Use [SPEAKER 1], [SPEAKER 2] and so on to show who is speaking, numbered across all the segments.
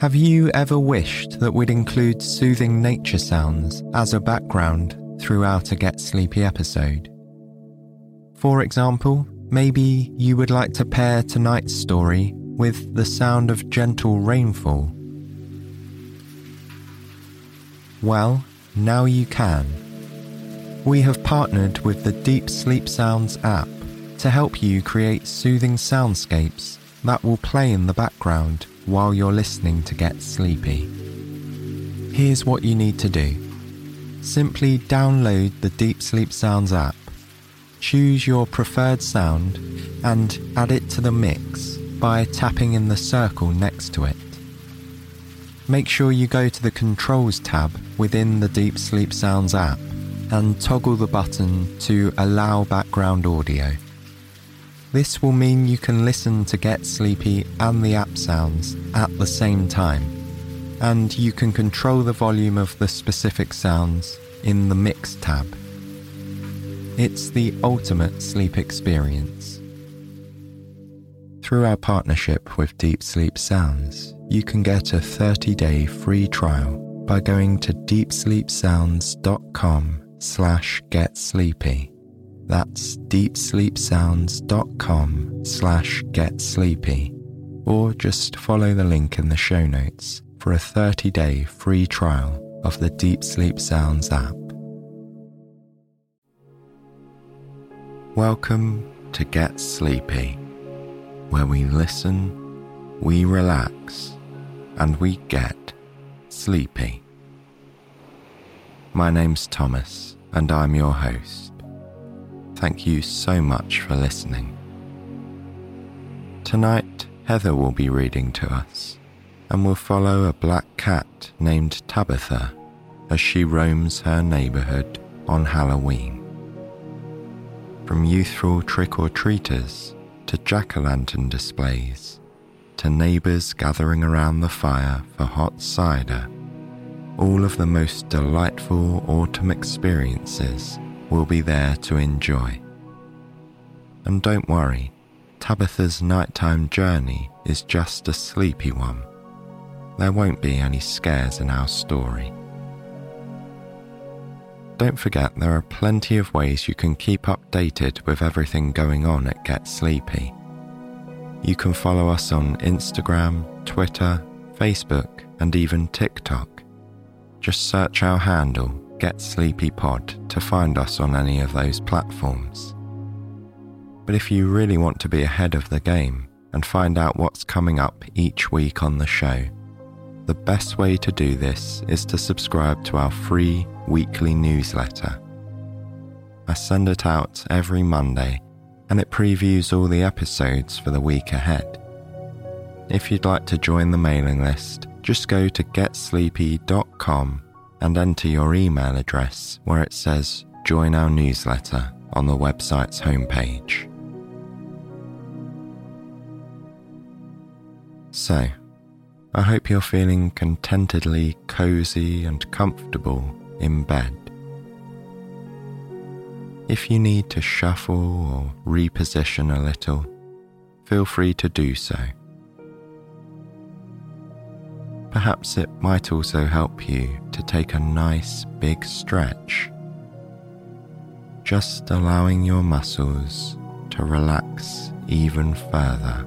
[SPEAKER 1] Have you ever wished that we'd include soothing nature sounds as a background throughout a Get Sleepy episode? For example, maybe you would like to pair tonight's story with the sound of gentle rainfall. Well, now you can. We have partnered with the Deep Sleep Sounds app to help you create soothing soundscapes that will play in the background while you're listening to get sleepy. Here's what you need to do simply download the Deep Sleep Sounds app, choose your preferred sound, and add it to the mix by tapping in the circle next to it. Make sure you go to the Controls tab within the Deep Sleep Sounds app and toggle the button to Allow Background Audio. This will mean you can listen to Get Sleepy and the app sounds at the same time, and you can control the volume of the specific sounds in the Mix tab. It's the ultimate sleep experience. Through our partnership with Deep Sleep Sounds, you can get a 30 day free trial by going to deepsleepsounds.com slash get sleepy. That's deepsleepsounds.com slash get sleepy, or just follow the link in the show notes for a 30 day free trial of the Deep Sleep Sounds app. Welcome to Get Sleepy, where we listen, we relax, and we get sleepy. My name's Thomas, and I'm your host. Thank you so much for listening. Tonight, Heather will be reading to us, and will follow a black cat named Tabitha as she roams her neighbourhood on Halloween. From youthful trick or treaters to jack o' lantern displays, to neighbours gathering around the fire for hot cider, all of the most delightful autumn experiences will be there to enjoy. And don't worry, Tabitha's nighttime journey is just a sleepy one. There won't be any scares in our story. Don't forget there are plenty of ways you can keep updated with everything going on at Get Sleepy. You can follow us on Instagram, Twitter, Facebook, and even TikTok. Just search our handle, Get Sleepy Pod, to find us on any of those platforms. But if you really want to be ahead of the game and find out what's coming up each week on the show, the best way to do this is to subscribe to our free weekly newsletter. I send it out every Monday and it previews all the episodes for the week ahead. If you'd like to join the mailing list, just go to getsleepy.com and enter your email address where it says Join our newsletter on the website's homepage. So, I hope you're feeling contentedly cozy and comfortable in bed. If you need to shuffle or reposition a little, feel free to do so. Perhaps it might also help you to take a nice big stretch, just allowing your muscles to relax even further.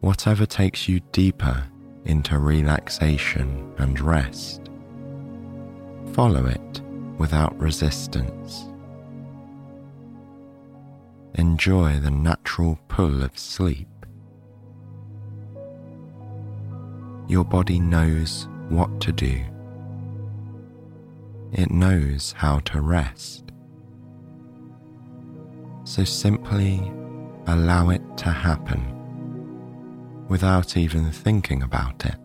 [SPEAKER 1] Whatever takes you deeper into relaxation and rest, follow it without resistance. Enjoy the natural pull of sleep. Your body knows what to do. It knows how to rest. So simply allow it to happen without even thinking about it.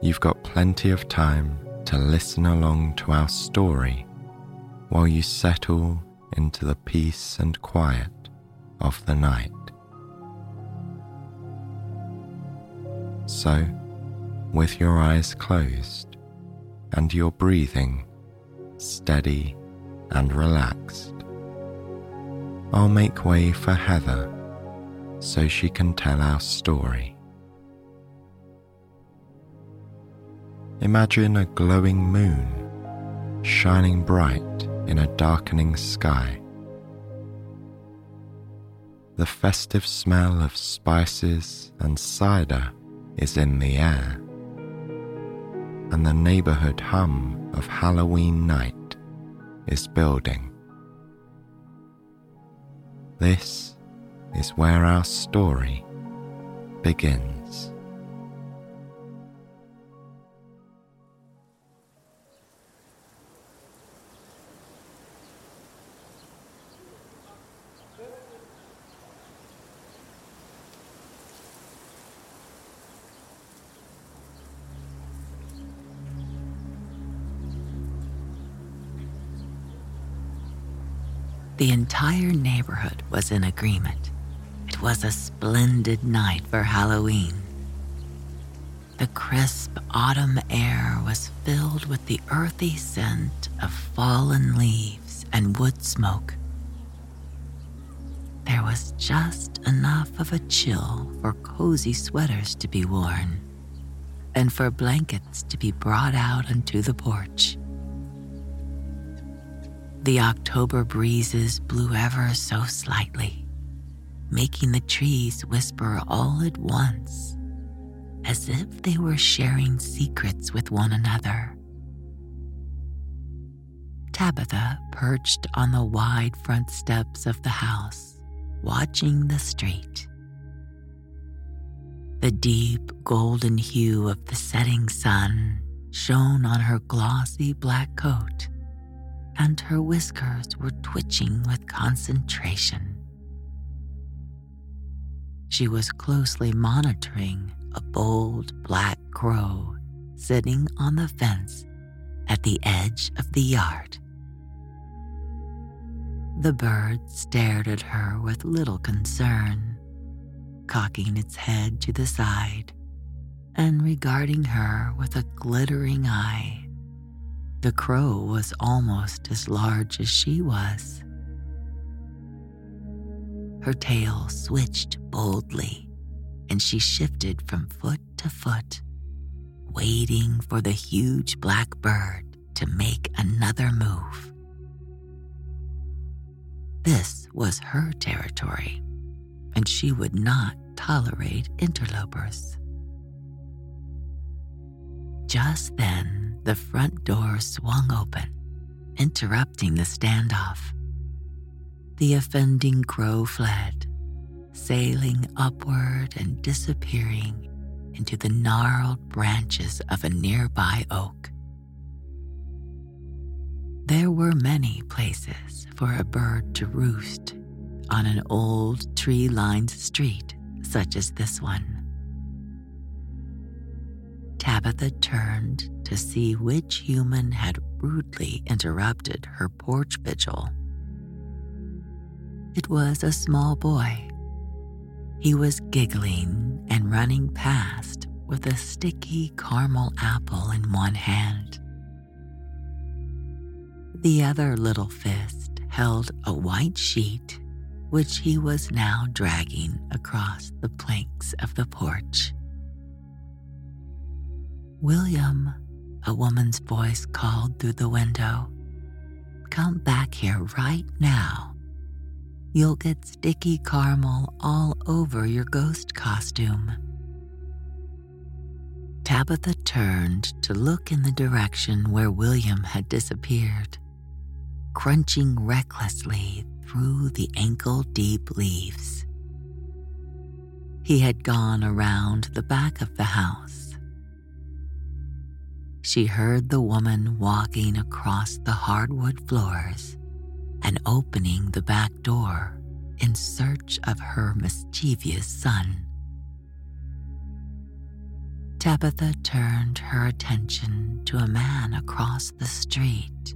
[SPEAKER 1] You've got plenty of time to listen along to our story while you settle into the peace and quiet of the night. So, with your eyes closed and your breathing steady and relaxed, I'll make way for Heather so she can tell our story. Imagine a glowing moon shining bright in a darkening sky. The festive smell of spices and cider is in the air, and the neighborhood hum of Halloween night is building. This is where our story begins.
[SPEAKER 2] The entire neighborhood was in agreement. It was a splendid night for Halloween. The crisp autumn air was filled with the earthy scent of fallen leaves and wood smoke. There was just enough of a chill for cozy sweaters to be worn and for blankets to be brought out onto the porch. The October breezes blew ever so slightly, making the trees whisper all at once, as if they were sharing secrets with one another. Tabitha perched on the wide front steps of the house, watching the street. The deep golden hue of the setting sun shone on her glossy black coat and her whiskers were twitching with concentration. She was closely monitoring a bold black crow sitting on the fence at the edge of the yard. The bird stared at her with little concern, cocking its head to the side and regarding her with a glittering eye. The crow was almost as large as she was. Her tail switched boldly, and she shifted from foot to foot, waiting for the huge black bird to make another move. This was her territory, and she would not tolerate interlopers. Just then, the front door swung open, interrupting the standoff. The offending crow fled, sailing upward and disappearing into the gnarled branches of a nearby oak. There were many places for a bird to roost on an old tree lined street such as this one. Tabitha turned to see which human had rudely interrupted her porch vigil. It was a small boy. He was giggling and running past with a sticky caramel apple in one hand. The other little fist held a white sheet, which he was now dragging across the planks of the porch. William, a woman's voice called through the window. Come back here right now. You'll get sticky caramel all over your ghost costume. Tabitha turned to look in the direction where William had disappeared, crunching recklessly through the ankle deep leaves. He had gone around the back of the house she heard the woman walking across the hardwood floors and opening the back door in search of her mischievous son. Tabitha turned her attention to a man across the street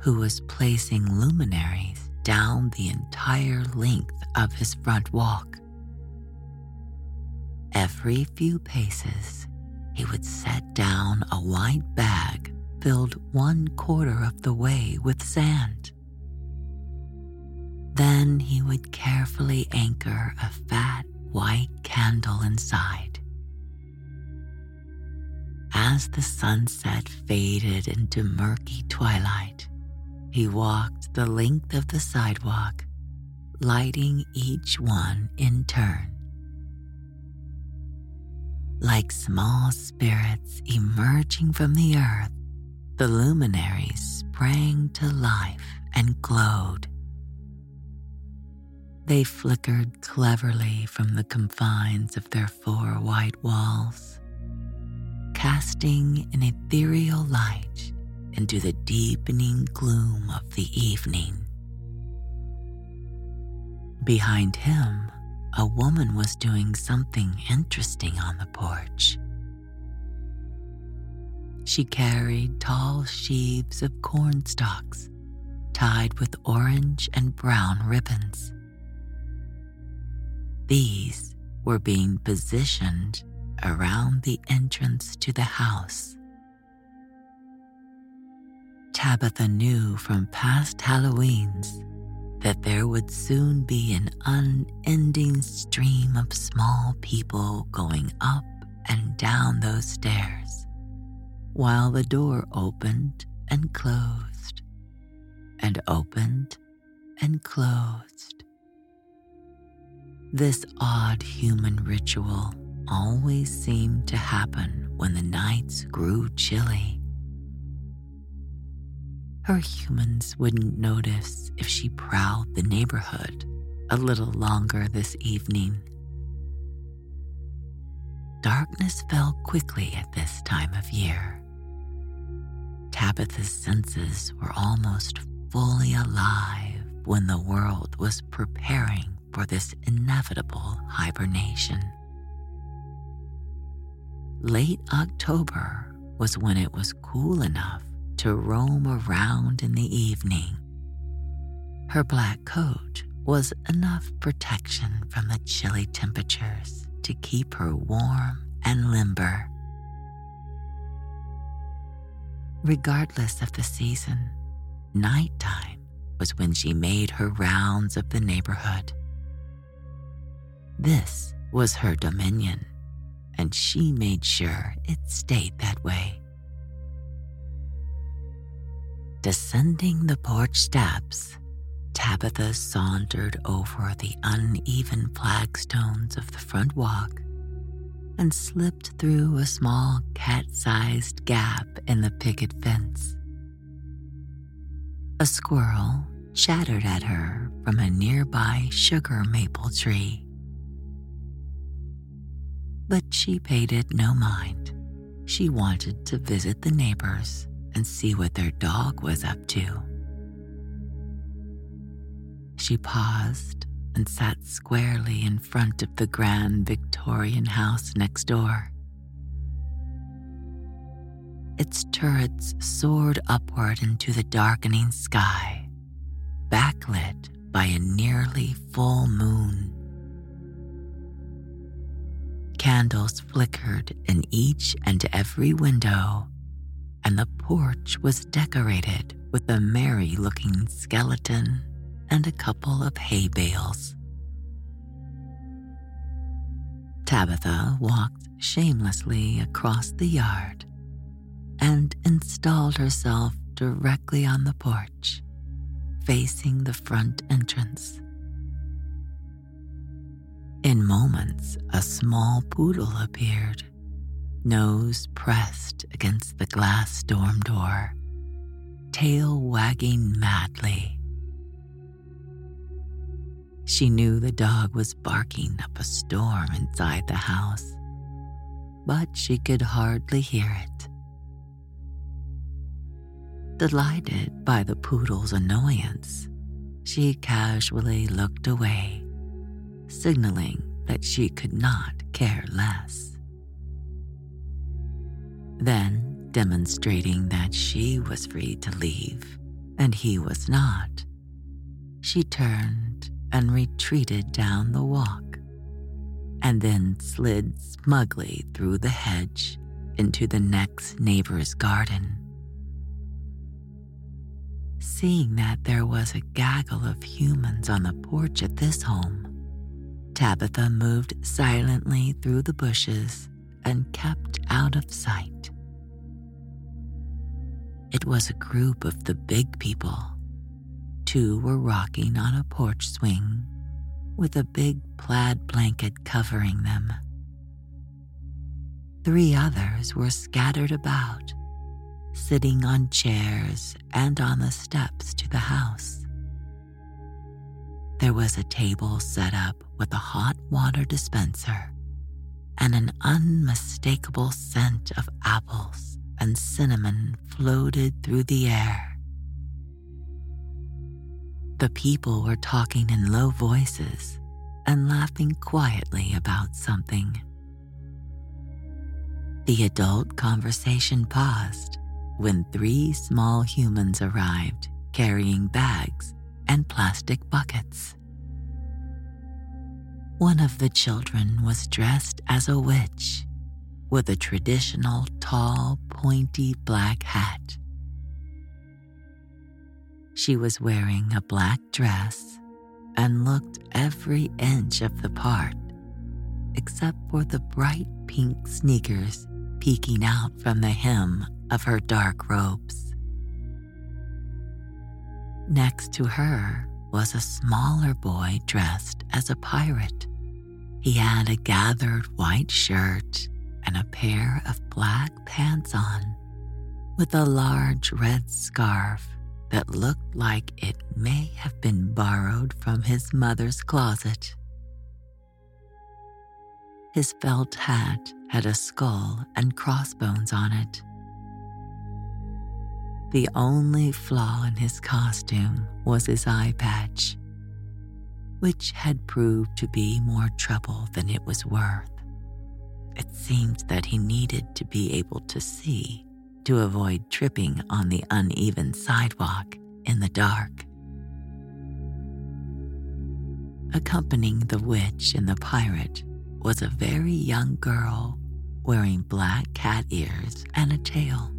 [SPEAKER 2] who was placing luminaries down the entire length of his front walk. Every few paces, he would set down a white bag filled one quarter of the way with sand. Then he would carefully anchor a fat white candle inside. As the sunset faded into murky twilight, he walked the length of the sidewalk, lighting each one in turn. Like small spirits emerging from the earth, the luminaries sprang to life and glowed. They flickered cleverly from the confines of their four white walls, casting an ethereal light into the deepening gloom of the evening. Behind him, a woman was doing something interesting on the porch. She carried tall sheaves of corn stalks tied with orange and brown ribbons. These were being positioned around the entrance to the house. Tabitha knew from past Halloweens that there would soon be an unending stream of small people going up and down those stairs, while the door opened and closed, and opened and closed. This odd human ritual always seemed to happen when the nights grew chilly her humans wouldn't notice if she prowled the neighborhood a little longer this evening. Darkness fell quickly at this time of year. Tabitha's senses were almost fully alive when the world was preparing for this inevitable hibernation. Late October was when it was cool enough to roam around in the evening. Her black coat was enough protection from the chilly temperatures to keep her warm and limber. Regardless of the season, nighttime was when she made her rounds of the neighborhood. This was her dominion, and she made sure it stayed that way. Descending the porch steps, Tabitha sauntered over the uneven flagstones of the front walk and slipped through a small cat sized gap in the picket fence. A squirrel chattered at her from a nearby sugar maple tree. But she paid it no mind. She wanted to visit the neighbors and see what their dog was up to. She paused and sat squarely in front of the grand Victorian house next door. Its turrets soared upward into the darkening sky, backlit by a nearly full moon. Candles flickered in each and every window and the porch was decorated with a merry looking skeleton and a couple of hay bales. Tabitha walked shamelessly across the yard and installed herself directly on the porch, facing the front entrance. In moments, a small poodle appeared nose pressed against the glass dorm door, tail wagging madly. She knew the dog was barking up a storm inside the house, but she could hardly hear it. Delighted by the poodle's annoyance, she casually looked away, signaling that she could not care less. Then, demonstrating that she was free to leave and he was not, she turned and retreated down the walk, and then slid smugly through the hedge into the next neighbor's garden. Seeing that there was a gaggle of humans on the porch at this home, Tabitha moved silently through the bushes and kept out of sight. It was a group of the big people. Two were rocking on a porch swing with a big plaid blanket covering them. Three others were scattered about, sitting on chairs and on the steps to the house. There was a table set up with a hot water dispenser and an unmistakable scent of apples and cinnamon floated through the air. The people were talking in low voices and laughing quietly about something. The adult conversation paused when three small humans arrived carrying bags and plastic buckets. One of the children was dressed as a witch with a traditional tall, pointy black hat. She was wearing a black dress and looked every inch of the part, except for the bright pink sneakers peeking out from the hem of her dark robes. Next to her was a smaller boy dressed as a pirate. He had a gathered white shirt and a pair of black pants on, with a large red scarf that looked like it may have been borrowed from his mother's closet. His felt hat had a skull and crossbones on it. The only flaw in his costume was his eye patch, which had proved to be more trouble than it was worth. It seemed that he needed to be able to see to avoid tripping on the uneven sidewalk in the dark. Accompanying the witch and the pirate was a very young girl wearing black cat ears and a tail.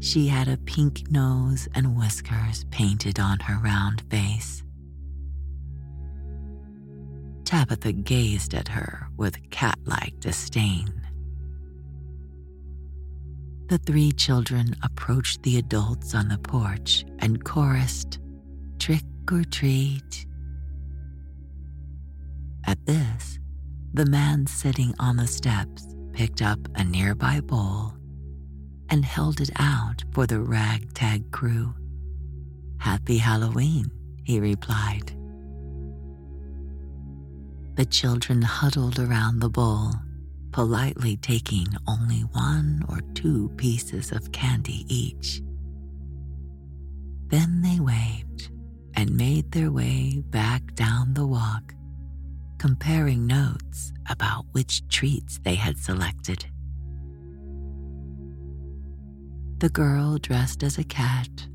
[SPEAKER 2] She had a pink nose and whiskers painted on her round face. Tabitha gazed at her with cat like disdain. The three children approached the adults on the porch and chorused, Trick or treat. At this, the man sitting on the steps picked up a nearby bowl and held it out for the ragtag crew. Happy Halloween, he replied. The children huddled around the bowl, politely taking only one or two pieces of candy each. Then they waved and made their way back down the walk, comparing notes about which treats they had selected. The girl dressed as a cat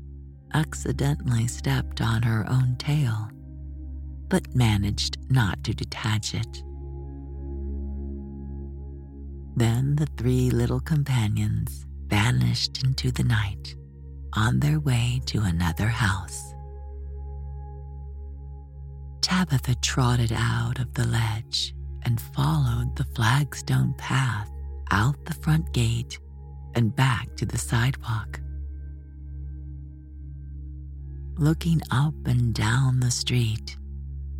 [SPEAKER 2] accidentally stepped on her own tail, but managed not to detach it. Then the three little companions vanished into the night on their way to another house. Tabitha trotted out of the ledge and followed the flagstone path out the front gate and back to the sidewalk. Looking up and down the street,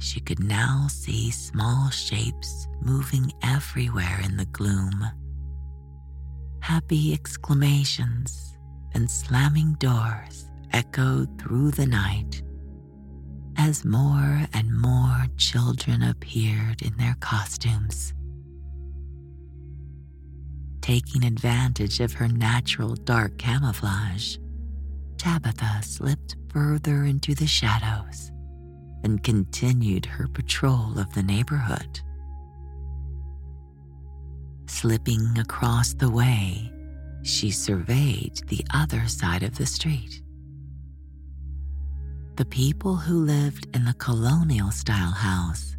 [SPEAKER 2] she could now see small shapes moving everywhere in the gloom. Happy exclamations and slamming doors echoed through the night as more and more children appeared in their costumes taking advantage of her natural dark camouflage, Tabitha slipped further into the shadows and continued her patrol of the neighborhood. Slipping across the way, she surveyed the other side of the street. The people who lived in the colonial style house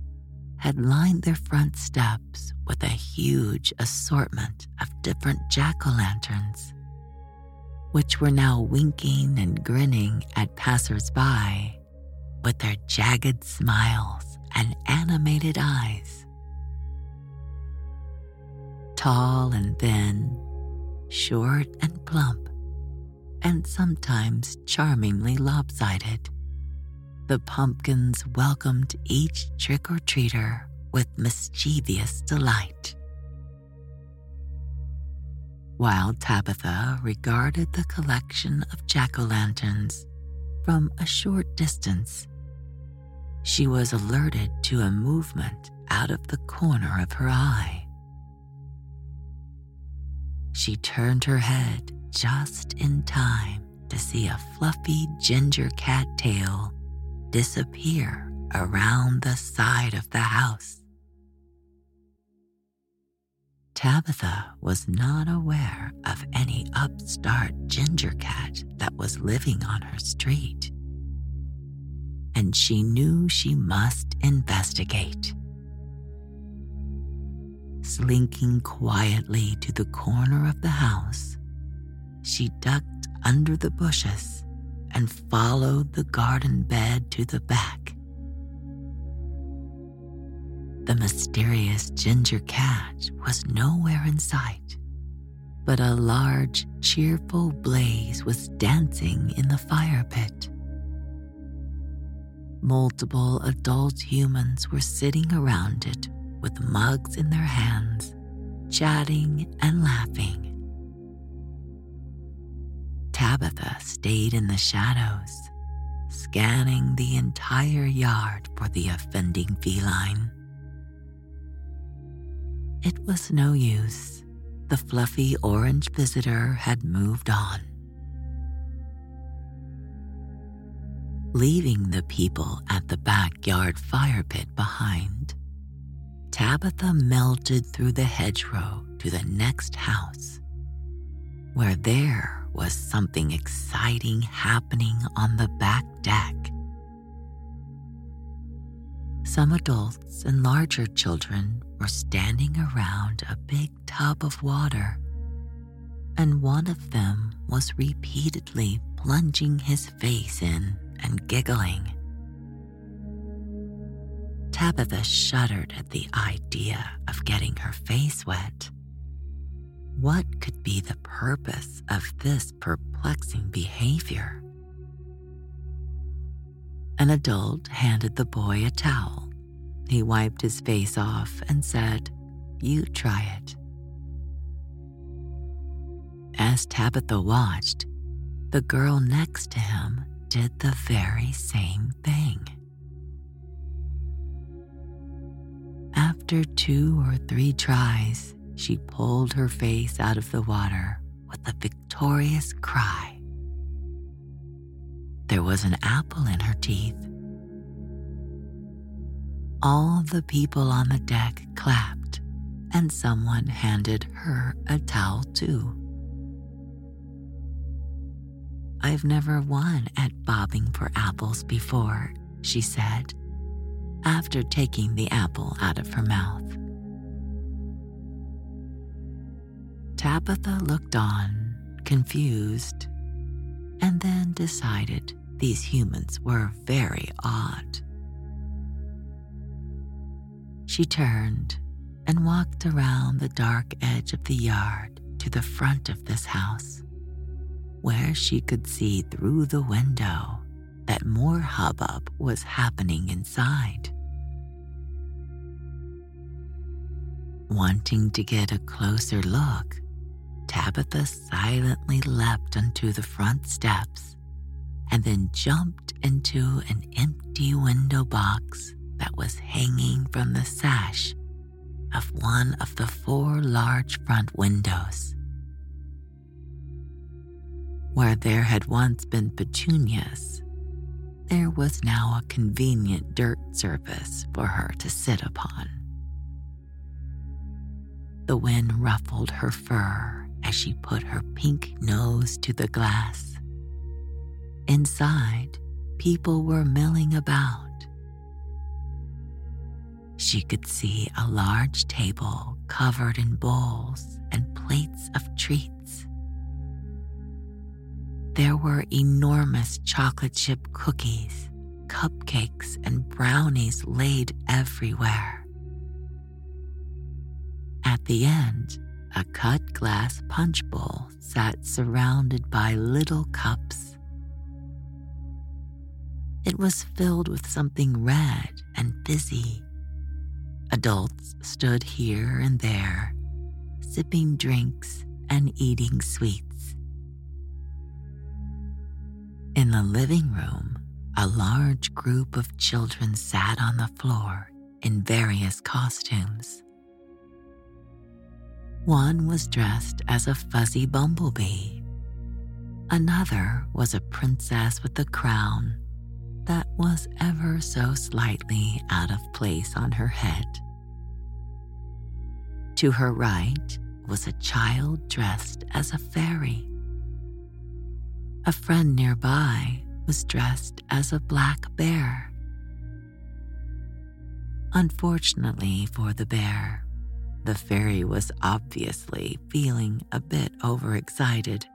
[SPEAKER 2] had lined their front steps with a huge assortment of different jack o' lanterns, which were now winking and grinning at passers-by with their jagged smiles and animated eyes. Tall and thin, short and plump, and sometimes charmingly lopsided the pumpkins welcomed each trick or treater with mischievous delight. While Tabitha regarded the collection of jack o' lanterns from a short distance, she was alerted to a movement out of the corner of her eye. She turned her head just in time to see a fluffy ginger cat tail disappear around the side of the house. Tabitha was not aware of any upstart ginger cat that was living on her street, and she knew she must investigate. Slinking quietly to the corner of the house, she ducked under the bushes and followed the garden bed to the back. The mysterious ginger cat was nowhere in sight, but a large, cheerful blaze was dancing in the fire pit. Multiple adult humans were sitting around it with mugs in their hands, chatting and laughing. Tabitha stayed in the shadows, scanning the entire yard for the offending feline. It was no use. The fluffy orange visitor had moved on. Leaving the people at the backyard fire pit behind, Tabitha melted through the hedgerow to the next house, where there was something exciting happening on the back deck. Some adults and larger children were standing around a big tub of water, and one of them was repeatedly plunging his face in and giggling. Tabitha shuddered at the idea of getting her face wet. What could be the purpose of this perplexing behavior? An adult handed the boy a towel. He wiped his face off and said, You try it. As Tabitha watched, the girl next to him did the very same thing. After two or three tries, she pulled her face out of the water with a victorious cry. There was an apple in her teeth. All the people on the deck clapped, and someone handed her a towel too. I've never won at bobbing for apples before, she said, after taking the apple out of her mouth. Tabitha looked on, confused, and then decided these humans were very odd. She turned and walked around the dark edge of the yard to the front of this house, where she could see through the window that more hubbub was happening inside. Wanting to get a closer look, Tabitha silently leapt onto the front steps and then jumped into an empty window box that was hanging from the sash of one of the four large front windows. Where there had once been petunias, there was now a convenient dirt surface for her to sit upon. The wind ruffled her fur as she put her pink nose to the glass. Inside, people were milling about. She could see a large table covered in bowls and plates of treats. There were enormous chocolate chip cookies, cupcakes, and brownies laid everywhere. At the end, a cut glass punch bowl sat surrounded by little cups. It was filled with something red and fizzy. Adults stood here and there, sipping drinks and eating sweets. In the living room, a large group of children sat on the floor in various costumes. One was dressed as a fuzzy bumblebee. Another was a princess with a crown that was ever so slightly out of place on her head. To her right was a child dressed as a fairy. A friend nearby was dressed as a black bear. Unfortunately for the bear, the fairy was obviously feeling a bit overexcited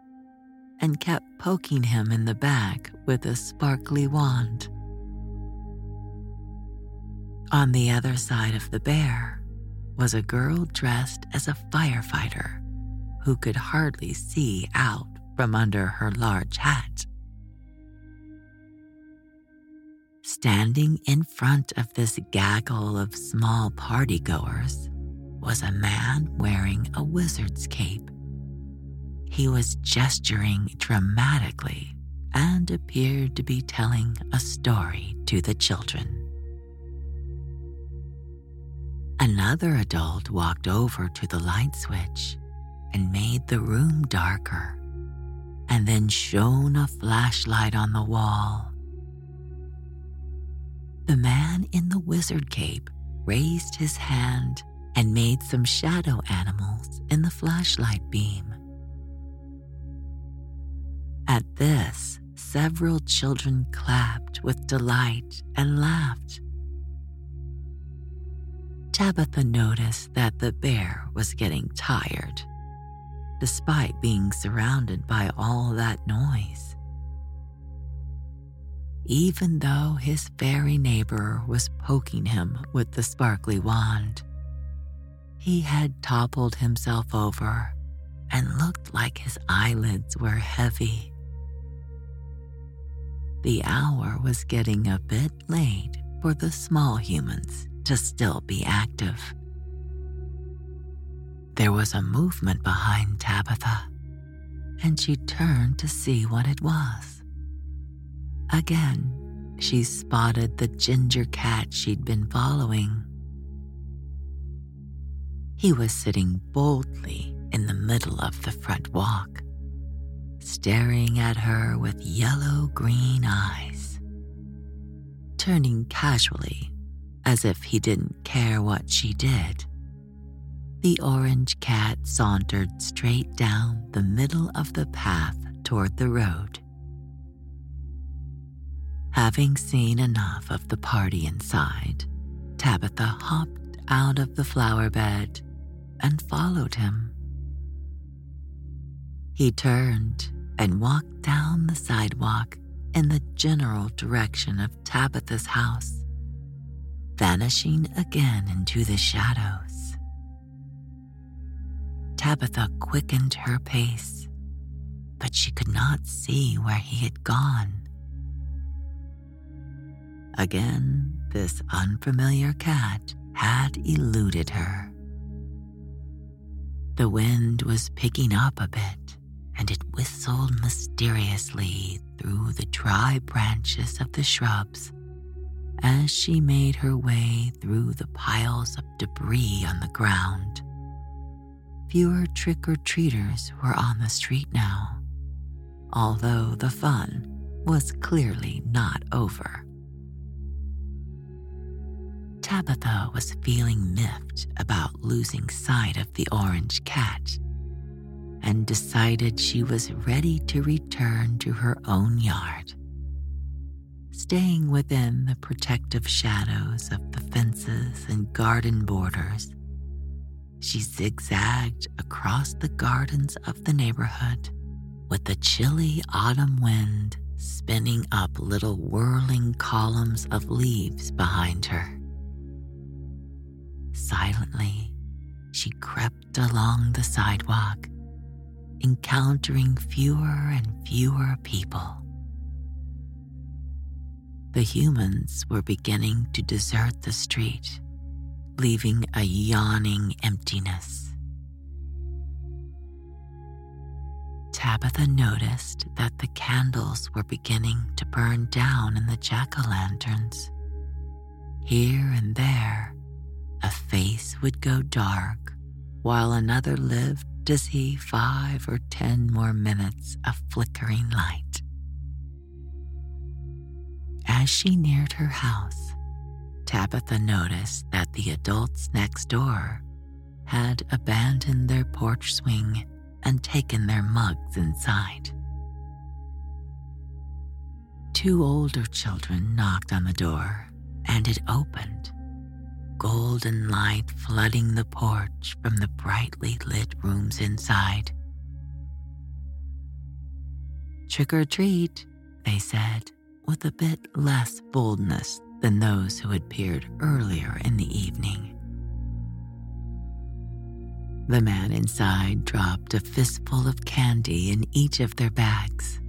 [SPEAKER 2] and kept poking him in the back with a sparkly wand. On the other side of the bear was a girl dressed as a firefighter who could hardly see out from under her large hat. Standing in front of this gaggle of small partygoers was a man wearing a wizard's cape. He was gesturing dramatically and appeared to be telling a story to the children. Another adult walked over to the light switch and made the room darker, and then shone a flashlight on the wall. The man in the wizard cape raised his hand and made some shadow animals in the flashlight beam. At this, several children clapped with delight and laughed. Tabitha noticed that the bear was getting tired, despite being surrounded by all that noise. Even though his fairy neighbor was poking him with the sparkly wand, he had toppled himself over and looked like his eyelids were heavy. The hour was getting a bit late for the small humans to still be active. There was a movement behind Tabitha, and she turned to see what it was. Again, she spotted the ginger cat she'd been following he was sitting boldly in the middle of the front walk, staring at her with yellow green eyes. Turning casually, as if he didn't care what she did, the orange cat sauntered straight down the middle of the path toward the road. Having seen enough of the party inside, Tabitha hopped out of the flower bed and followed him. He turned and walked down the sidewalk in the general direction of Tabitha's house, vanishing again into the shadows. Tabitha quickened her pace, but she could not see where he had gone. Again, this unfamiliar cat had eluded her. The wind was picking up a bit, and it whistled mysteriously through the dry branches of the shrubs as she made her way through the piles of debris on the ground. Fewer trick or treaters were on the street now, although the fun was clearly not over. Tabitha was feeling miffed about losing sight of the orange cat and decided she was ready to return to her own yard. Staying within the protective shadows of the fences and garden borders, she zigzagged across the gardens of the neighborhood with the chilly autumn wind spinning up little whirling columns of leaves behind her. Silently, she crept along the sidewalk, encountering fewer and fewer people. The humans were beginning to desert the street, leaving a yawning emptiness. Tabitha noticed that the candles were beginning to burn down in the jack o' lanterns. Here and there, a face would go dark while another lived to see five or ten more minutes of flickering light. As she neared her house, Tabitha noticed that the adults next door had abandoned their porch swing and taken their mugs inside. Two older children knocked on the door, and it opened golden light flooding the porch from the brightly lit rooms inside. Trick or treat, they said, with a bit less boldness than those who had peered earlier in the evening. The man inside dropped a fistful of candy in each of their bags.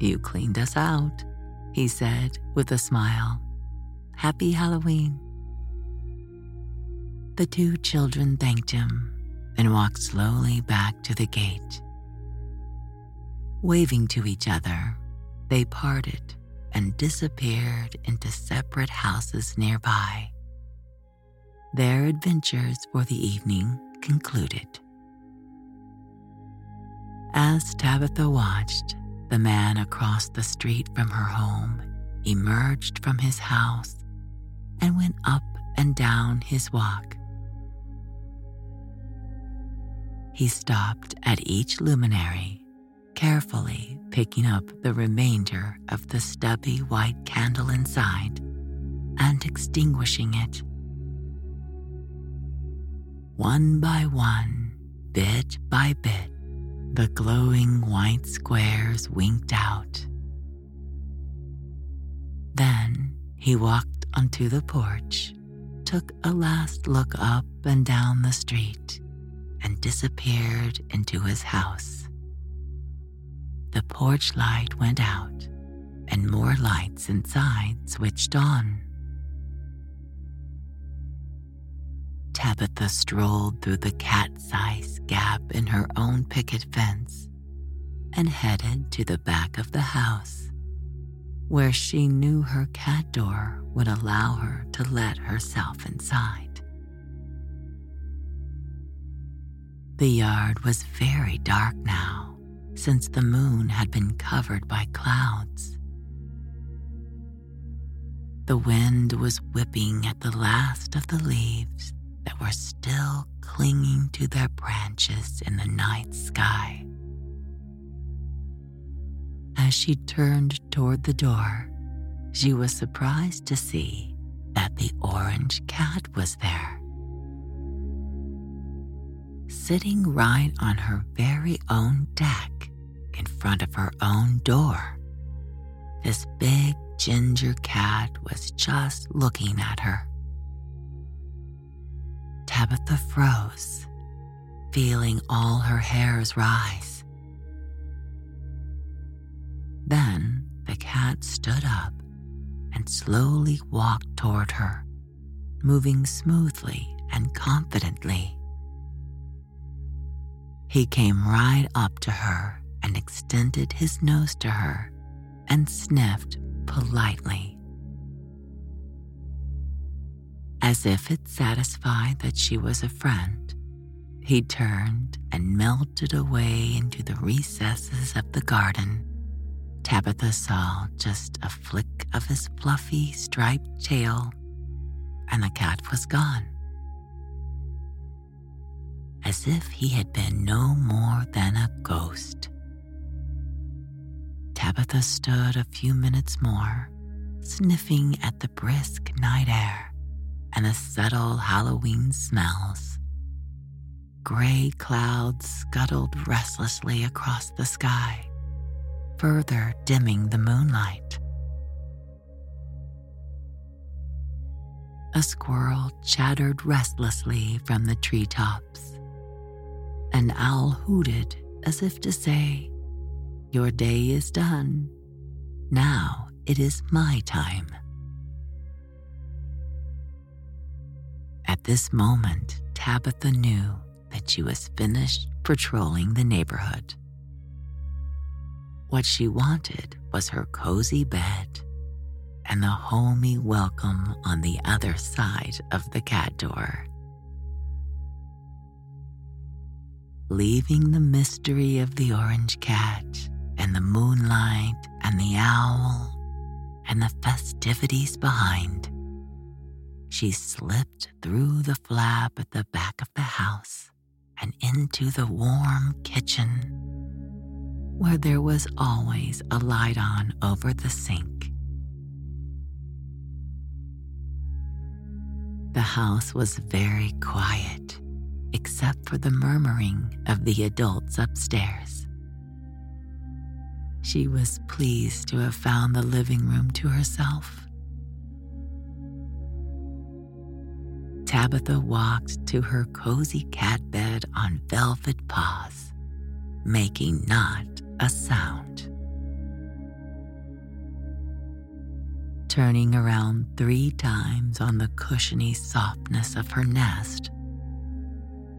[SPEAKER 2] You cleaned us out, he said with a smile. Happy Halloween. The two children thanked him and walked slowly back to the gate. Waving to each other, they parted and disappeared into separate houses nearby. Their adventures for the evening concluded. As Tabitha watched, the man across the street from her home emerged from his house and went up and down his walk he stopped at each luminary, carefully picking up the remainder of the stubby white candle inside and extinguishing it. One by one, bit by bit, the glowing white squares winked out. Then he walked onto the porch, took a last look up and down the street and disappeared into his house. The porch light went out, and more lights inside switched on. Tabitha strolled through the cat sized gap in her own picket fence and headed to the back of the house, where she knew her cat door would allow her to let herself inside. The yard was very dark now, since the moon had been covered by clouds. The wind was whipping at the last of the leaves that were still clinging to their branches in the night sky. As she turned toward the door, she was surprised to see that the orange cat was there sitting right on her very own deck in front of her own door. This big ginger cat was just looking at her. Tabitha froze, feeling all her hairs rise. Then the cat stood up and slowly walked toward her, moving smoothly and confidently. He came right up to her and extended his nose to her and sniffed politely. As if it satisfied that she was a friend, he turned and melted away into the recesses of the garden, Tabitha saw just a flick of his fluffy striped tail, and the cat was gone. As if he had been no more than a ghost. Tabitha stood a few minutes more, sniffing at the brisk night air and the subtle Halloween smells. Gray clouds scuttled restlessly across the sky, further dimming the moonlight. A squirrel chattered restlessly from the treetops. An owl hooted as if to say, Your day is done. Now it is my time. At this moment, Tabitha knew that she was finished patrolling the neighborhood. What she wanted was her cozy bed and the homey welcome on the other side of the cat door. Leaving the mystery of the orange cat and the moonlight and the owl and the festivities behind, she slipped through the flap at the back of the house and into the warm kitchen, where there was always a light on over the sink. The house was very quiet, except for the murmuring of the adults upstairs. She was pleased to have found the living room to herself. Tabitha walked to her cozy cat bed on velvet paws, making not a sound. Turning around three times on the cushiony softness of her nest,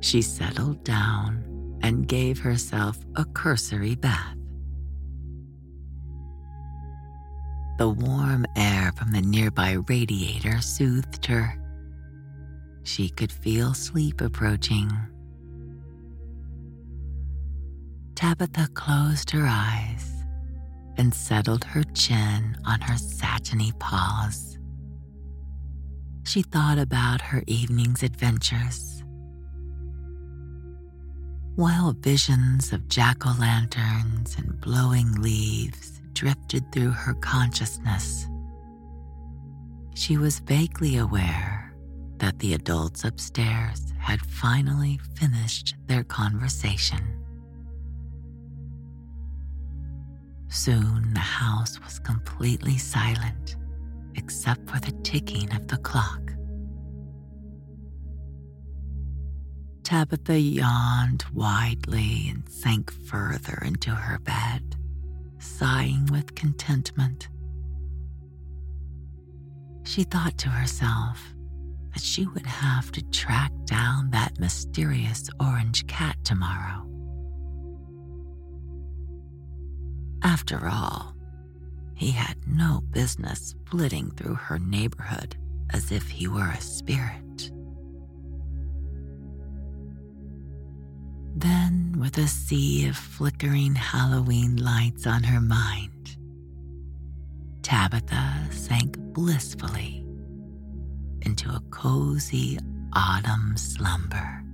[SPEAKER 2] she settled down and gave herself a cursory bath. The warm air from the nearby radiator soothed her she could feel sleep approaching. Tabitha closed her eyes and settled her chin on her satiny paws. She thought about her evening's adventures. While visions of jack o' lanterns and blowing leaves drifted through her consciousness, she was vaguely aware that the adults upstairs had finally finished their conversation. Soon the house was completely silent, except for the ticking of the clock. Tabitha yawned widely and sank further into her bed, sighing with contentment. She thought to herself, that she would have to track down that mysterious orange cat tomorrow. After all, he had no business flitting through her neighborhood as if he were a spirit. With a sea of flickering Halloween lights on her mind, Tabitha sank blissfully into a cozy autumn slumber.